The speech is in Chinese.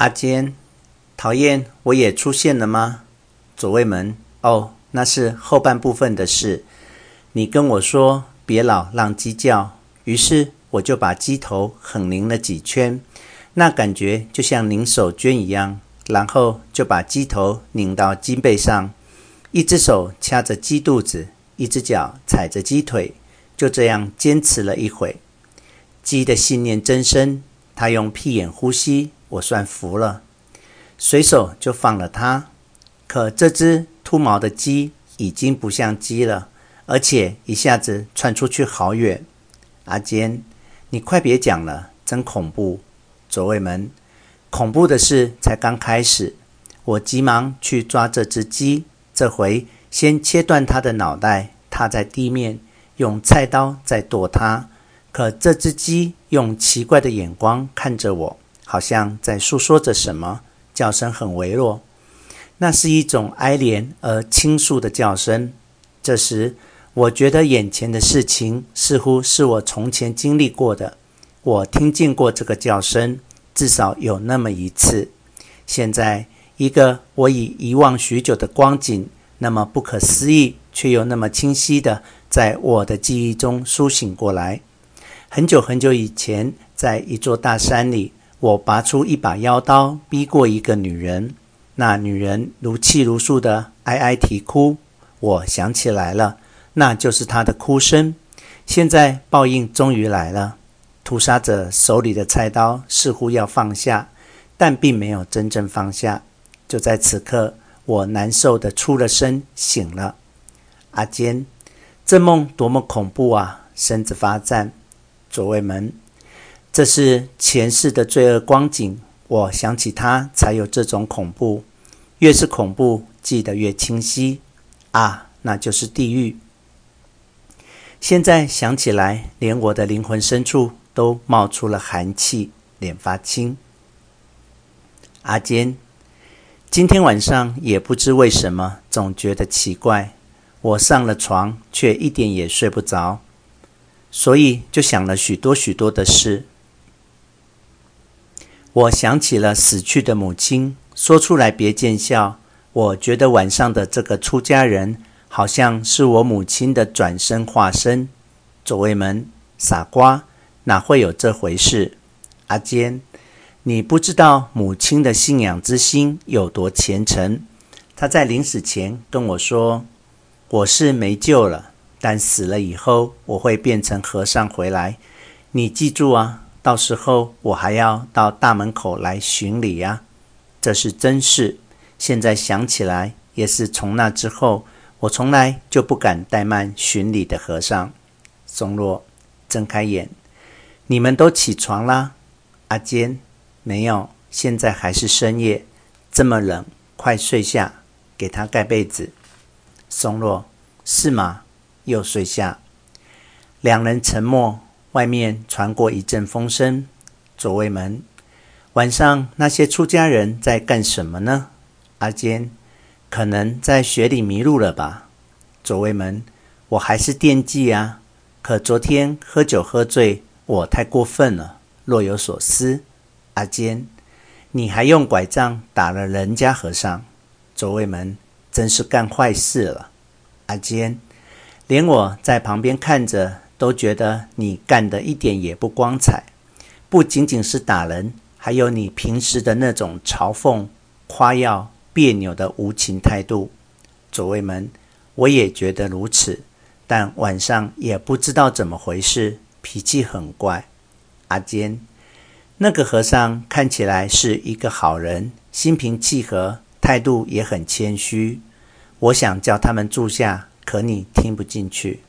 阿坚，讨厌，我也出现了吗？左卫门，哦，那是后半部分的事。你跟我说别老让鸡叫，于是我就把鸡头狠拧了几圈，那感觉就像拧手绢一样。然后就把鸡头拧到鸡背上，一只手掐着鸡肚子，一只脚踩着鸡腿，就这样坚持了一会。鸡的信念真深，它用屁眼呼吸，我算服了，随手就放了它。可这只秃毛的鸡已经不像鸡了，而且一下子窜出去好远。阿坚，你快别讲了，真恐怖！左卫门。恐怖的事才刚开始，我急忙去抓这只鸡，这回先切断它的脑袋，踏在地面，用菜刀再剁它。可这只鸡用奇怪的眼光看着我，好像在诉说着什么，叫声很微弱，那是一种哀怜而倾诉的叫声。这时，我觉得眼前的事情似乎是我从前经历过的，我听见过这个叫声。至少有那么一次。现在，一个我已遗忘许久的光景，那么不可思议，却又那么清晰的在我的记忆中苏醒过来。很久很久以前，在一座大山里，我拔出一把腰刀，逼过一个女人。那女人如泣如诉地哀哀啼哭。我想起来了，那就是她的哭声。现在报应终于来了。屠杀者手里的菜刀似乎要放下，但并没有真正放下。就在此刻，我难受地出了声，醒了。阿坚，这梦多么恐怖啊！身子发颤。左卫门，这是前世的罪恶光景。我想起它，才有这种恐怖。越是恐怖，记得越清晰。啊，那就是地狱。现在想起来，连我的灵魂深处。都冒出了寒气，脸发青。阿坚，今天晚上也不知为什么，总觉得奇怪。我上了床，却一点也睡不着，所以就想了许多许多的事。我想起了死去的母亲，说出来别见笑。我觉得晚上的这个出家人，好像是我母亲的转生化身。左卫门，傻瓜。哪会有这回事？阿坚，你不知道母亲的信仰之心有多虔诚。她在临死前跟我说：“我是没救了，但死了以后我会变成和尚回来。你记住啊，到时候我还要到大门口来巡礼呀。这是真事。现在想起来，也是从那之后，我从来就不敢怠慢巡礼的和尚。”松落睁开眼。你们都起床啦？阿坚，没有，现在还是深夜，这么冷，快睡下，给他盖被子。松落，是吗？又睡下。两人沉默，外面传过一阵风声。左卫门，晚上那些出家人在干什么呢？阿坚，可能在雪里迷路了吧。左卫门，我还是惦记啊，可昨天喝酒喝醉。我太过分了，若有所思。阿坚，你还用拐杖打了人家和尚，左卫门真是干坏事了。阿坚，连我在旁边看着都觉得你干的一点也不光彩。不仅仅是打人，还有你平时的那种嘲讽、夸耀、别扭的无情态度。左卫门，我也觉得如此，但晚上也不知道怎么回事。脾气很怪，阿坚，那个和尚看起来是一个好人，心平气和，态度也很谦虚。我想叫他们住下，可你听不进去。